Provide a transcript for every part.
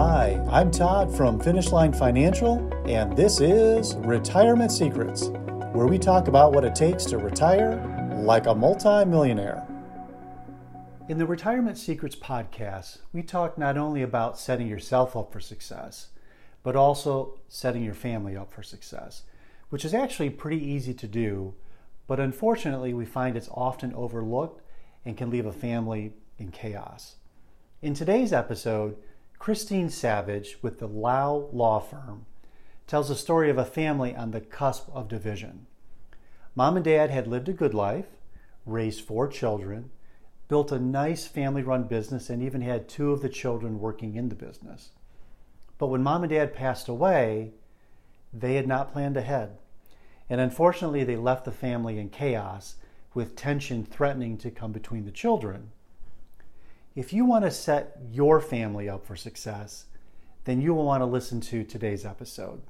Hi, I'm Todd from Finish Line Financial, and this is Retirement Secrets, where we talk about what it takes to retire like a multimillionaire. In the Retirement Secrets podcast, we talk not only about setting yourself up for success, but also setting your family up for success, which is actually pretty easy to do, but unfortunately, we find it's often overlooked and can leave a family in chaos. In today's episode, Christine Savage with the Lau Law Firm tells the story of a family on the cusp of division. Mom and dad had lived a good life, raised four children, built a nice family run business, and even had two of the children working in the business. But when mom and dad passed away, they had not planned ahead. And unfortunately, they left the family in chaos with tension threatening to come between the children. If you want to set your family up for success, then you will want to listen to today's episode.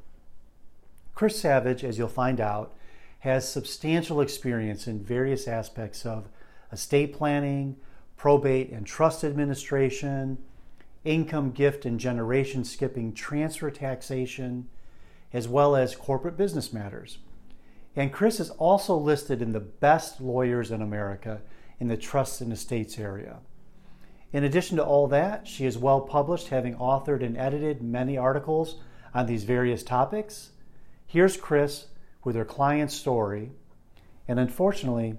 Chris Savage, as you'll find out, has substantial experience in various aspects of estate planning, probate and trust administration, income gift and generation skipping transfer taxation, as well as corporate business matters. And Chris is also listed in the best lawyers in America in the trusts and estates area. In addition to all that, she is well published, having authored and edited many articles on these various topics. Here's Chris with her client's story, and unfortunately,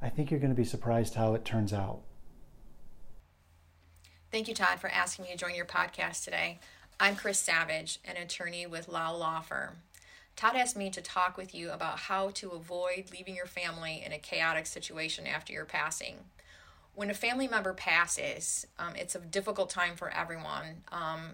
I think you're going to be surprised how it turns out. Thank you, Todd, for asking me to join your podcast today. I'm Chris Savage, an attorney with Lau Law Firm. Todd asked me to talk with you about how to avoid leaving your family in a chaotic situation after your passing when a family member passes, um, it's a difficult time for everyone. Um,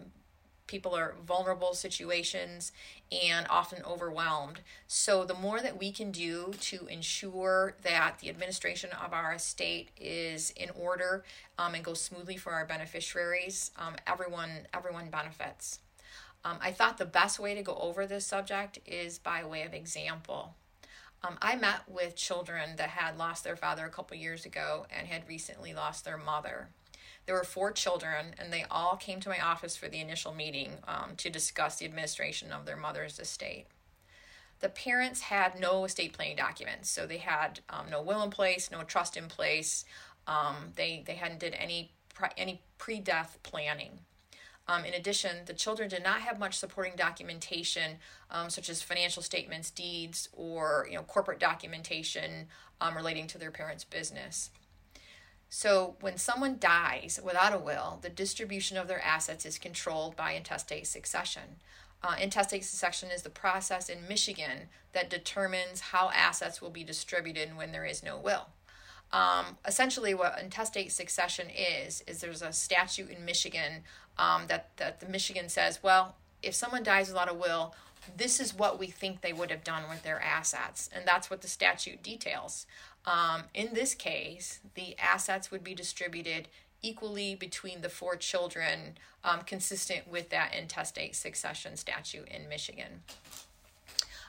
people are vulnerable situations and often overwhelmed. So, the more that we can do to ensure that the administration of our estate is in order um, and goes smoothly for our beneficiaries, um, everyone everyone benefits. Um, I thought the best way to go over this subject is by way of example. Um, I met with children that had lost their father a couple years ago and had recently lost their mother. There were four children, and they all came to my office for the initial meeting um, to discuss the administration of their mother's estate. The parents had no estate planning documents, so they had um, no will in place, no trust in place. Um, they they hadn't did any pre, any pre-death planning. Um, in addition, the children did not have much supporting documentation, um, such as financial statements, deeds, or you know corporate documentation um, relating to their parents' business. So, when someone dies without a will, the distribution of their assets is controlled by intestate succession. Uh, intestate succession is the process in Michigan that determines how assets will be distributed when there is no will. Um, essentially, what intestate succession is is there's a statute in Michigan um, that that the Michigan says, well, if someone dies without a will, this is what we think they would have done with their assets, and that's what the statute details. Um, in this case, the assets would be distributed equally between the four children, um, consistent with that intestate succession statute in Michigan.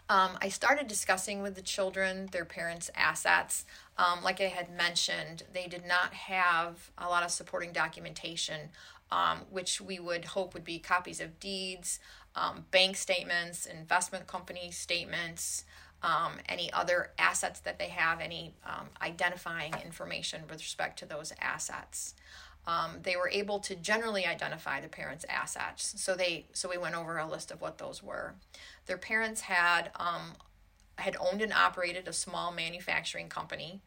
Um, I started discussing with the children their parents' assets. Um, like I had mentioned, they did not have a lot of supporting documentation, um, which we would hope would be copies of deeds, um, bank statements, investment company statements, um, any other assets that they have, any um, identifying information with respect to those assets. Um, they were able to generally identify the parents' assets. So they so we went over a list of what those were. Their parents had um, had owned and operated a small manufacturing company.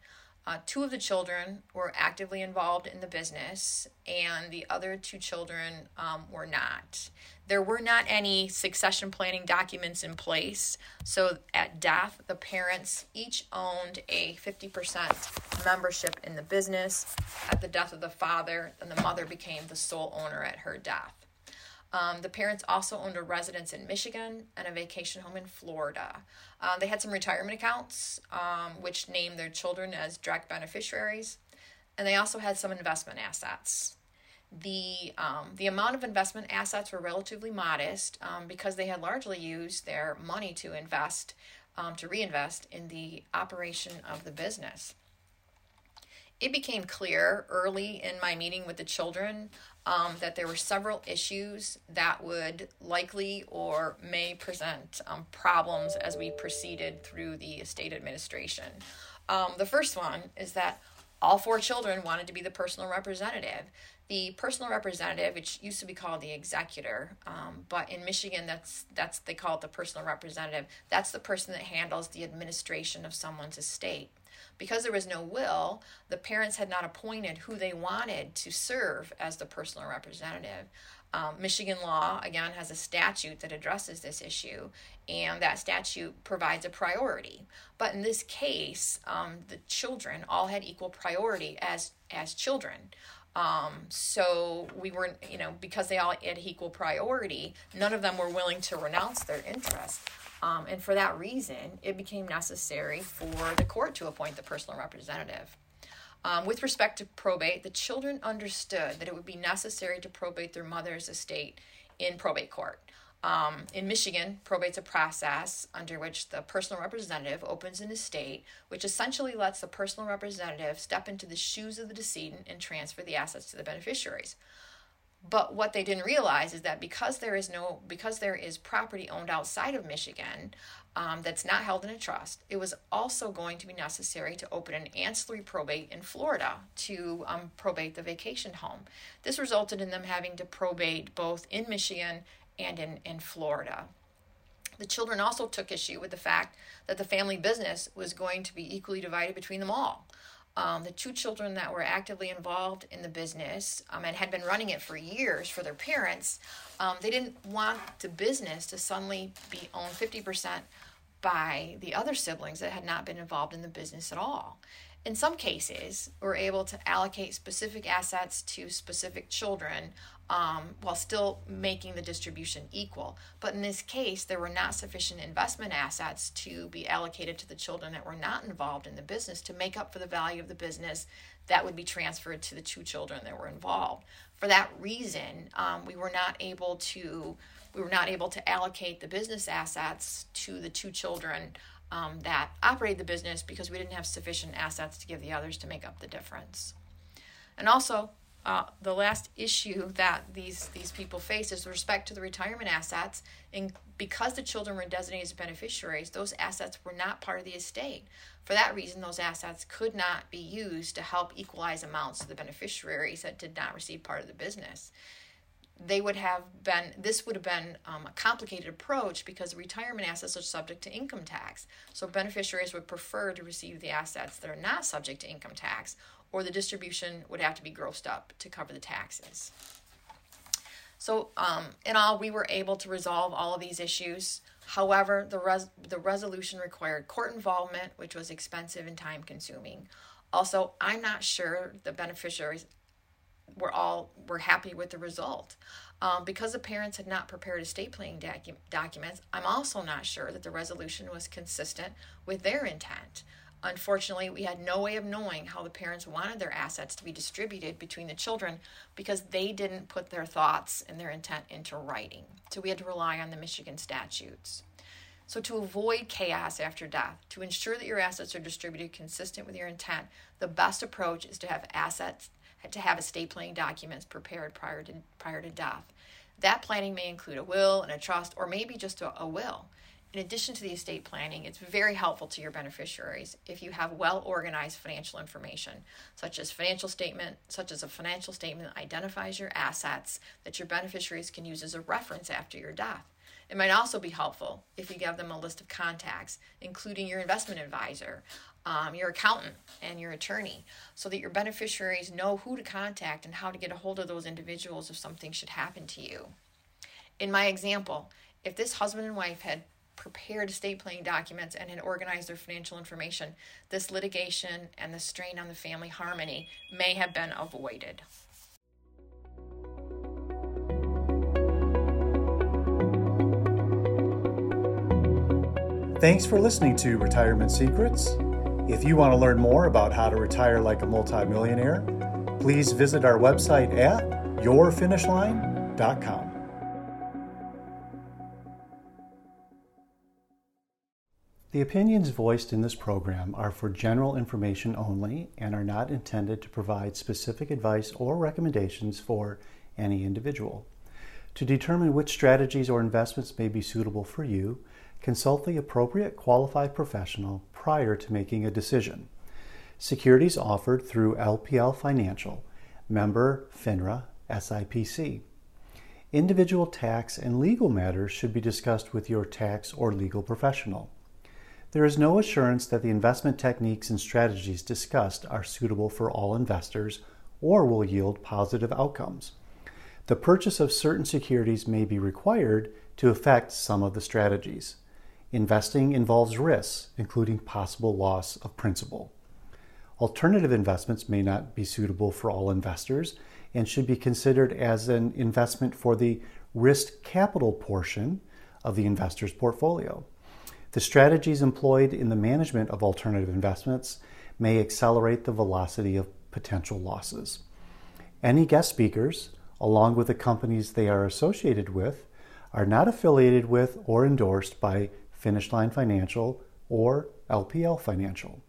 Uh, two of the children were actively involved in the business, and the other two children um, were not. There were not any succession planning documents in place, so at death, the parents each owned a 50% membership in the business. At the death of the father, and the mother became the sole owner at her death. Um, the parents also owned a residence in Michigan and a vacation home in Florida. Uh, they had some retirement accounts, um, which named their children as direct beneficiaries, and they also had some investment assets. The um, the amount of investment assets were relatively modest um, because they had largely used their money to invest um, to reinvest in the operation of the business. It became clear early in my meeting with the children um, that there were several issues that would likely or may present um, problems as we proceeded through the estate administration. Um, the first one is that all four children wanted to be the personal representative. The personal representative, which used to be called the executor, um, but in Michigan, that's that's they call it the personal representative. That's the person that handles the administration of someone's estate. Because there was no will, the parents had not appointed who they wanted to serve as the personal representative. Um, Michigan law, again, has a statute that addresses this issue, and that statute provides a priority. But in this case, um, the children all had equal priority as, as children. Um, so we weren't, you know, because they all had equal priority, none of them were willing to renounce their interest. Um, and for that reason, it became necessary for the court to appoint the personal representative. Um, with respect to probate, the children understood that it would be necessary to probate their mother's estate in probate court. Um, in Michigan, probate's a process under which the personal representative opens an estate, which essentially lets the personal representative step into the shoes of the decedent and transfer the assets to the beneficiaries. But what they didn't realize is that because there is no because there is property owned outside of Michigan um, that's not held in a trust, it was also going to be necessary to open an ancillary probate in Florida to um, probate the vacation home. This resulted in them having to probate both in Michigan and in, in Florida. The children also took issue with the fact that the family business was going to be equally divided between them all. Um, the two children that were actively involved in the business um, and had been running it for years for their parents, um, they didn't want the business to suddenly be owned 50% by the other siblings that had not been involved in the business at all. In some cases, we're able to allocate specific assets to specific children um, while still making the distribution equal. But in this case, there were not sufficient investment assets to be allocated to the children that were not involved in the business to make up for the value of the business that would be transferred to the two children that were involved. For that reason, um, we were not able to we were not able to allocate the business assets to the two children um, that operated the business because we didn't have sufficient assets to give the others to make up the difference. And also, uh, the last issue that these these people face is with respect to the retirement assets. And because the children were designated as beneficiaries, those assets were not part of the estate. For that reason, those assets could not be used to help equalize amounts to the beneficiaries that did not receive part of the business. They would have been, this would have been um, a complicated approach because retirement assets are subject to income tax. So beneficiaries would prefer to receive the assets that are not subject to income tax or the distribution would have to be grossed up to cover the taxes. So, um, in all, we were able to resolve all of these issues. However, the, res- the resolution required court involvement, which was expensive and time consuming. Also, I'm not sure the beneficiaries were all were happy with the result. Um, because the parents had not prepared estate planning docu- documents, I'm also not sure that the resolution was consistent with their intent. Unfortunately, we had no way of knowing how the parents wanted their assets to be distributed between the children because they didn't put their thoughts and their intent into writing. So we had to rely on the Michigan statutes. So, to avoid chaos after death, to ensure that your assets are distributed consistent with your intent, the best approach is to have assets to have estate planning documents prepared prior to prior to death. That planning may include a will and a trust, or maybe just a, a will in addition to the estate planning, it's very helpful to your beneficiaries if you have well organized financial information, such as financial statement, such as a financial statement that identifies your assets that your beneficiaries can use as a reference after your death. It might also be helpful if you give them a list of contacts, including your investment advisor, um, your accountant, and your attorney, so that your beneficiaries know who to contact and how to get a hold of those individuals if something should happen to you. In my example, if this husband and wife had prepared estate planning documents and had organized their financial information, this litigation and the strain on the family harmony may have been avoided. Thanks for listening to Retirement Secrets. If you want to learn more about how to retire like a multimillionaire, please visit our website at yourfinishline.com. The opinions voiced in this program are for general information only and are not intended to provide specific advice or recommendations for any individual. To determine which strategies or investments may be suitable for you, consult the appropriate qualified professional prior to making a decision. Securities offered through LPL Financial, member FINRA, SIPC. Individual tax and legal matters should be discussed with your tax or legal professional. There is no assurance that the investment techniques and strategies discussed are suitable for all investors or will yield positive outcomes. The purchase of certain securities may be required to affect some of the strategies. Investing involves risks, including possible loss of principal. Alternative investments may not be suitable for all investors and should be considered as an investment for the risk capital portion of the investor's portfolio. The strategies employed in the management of alternative investments may accelerate the velocity of potential losses. Any guest speakers, along with the companies they are associated with, are not affiliated with or endorsed by Finish Line Financial or LPL Financial.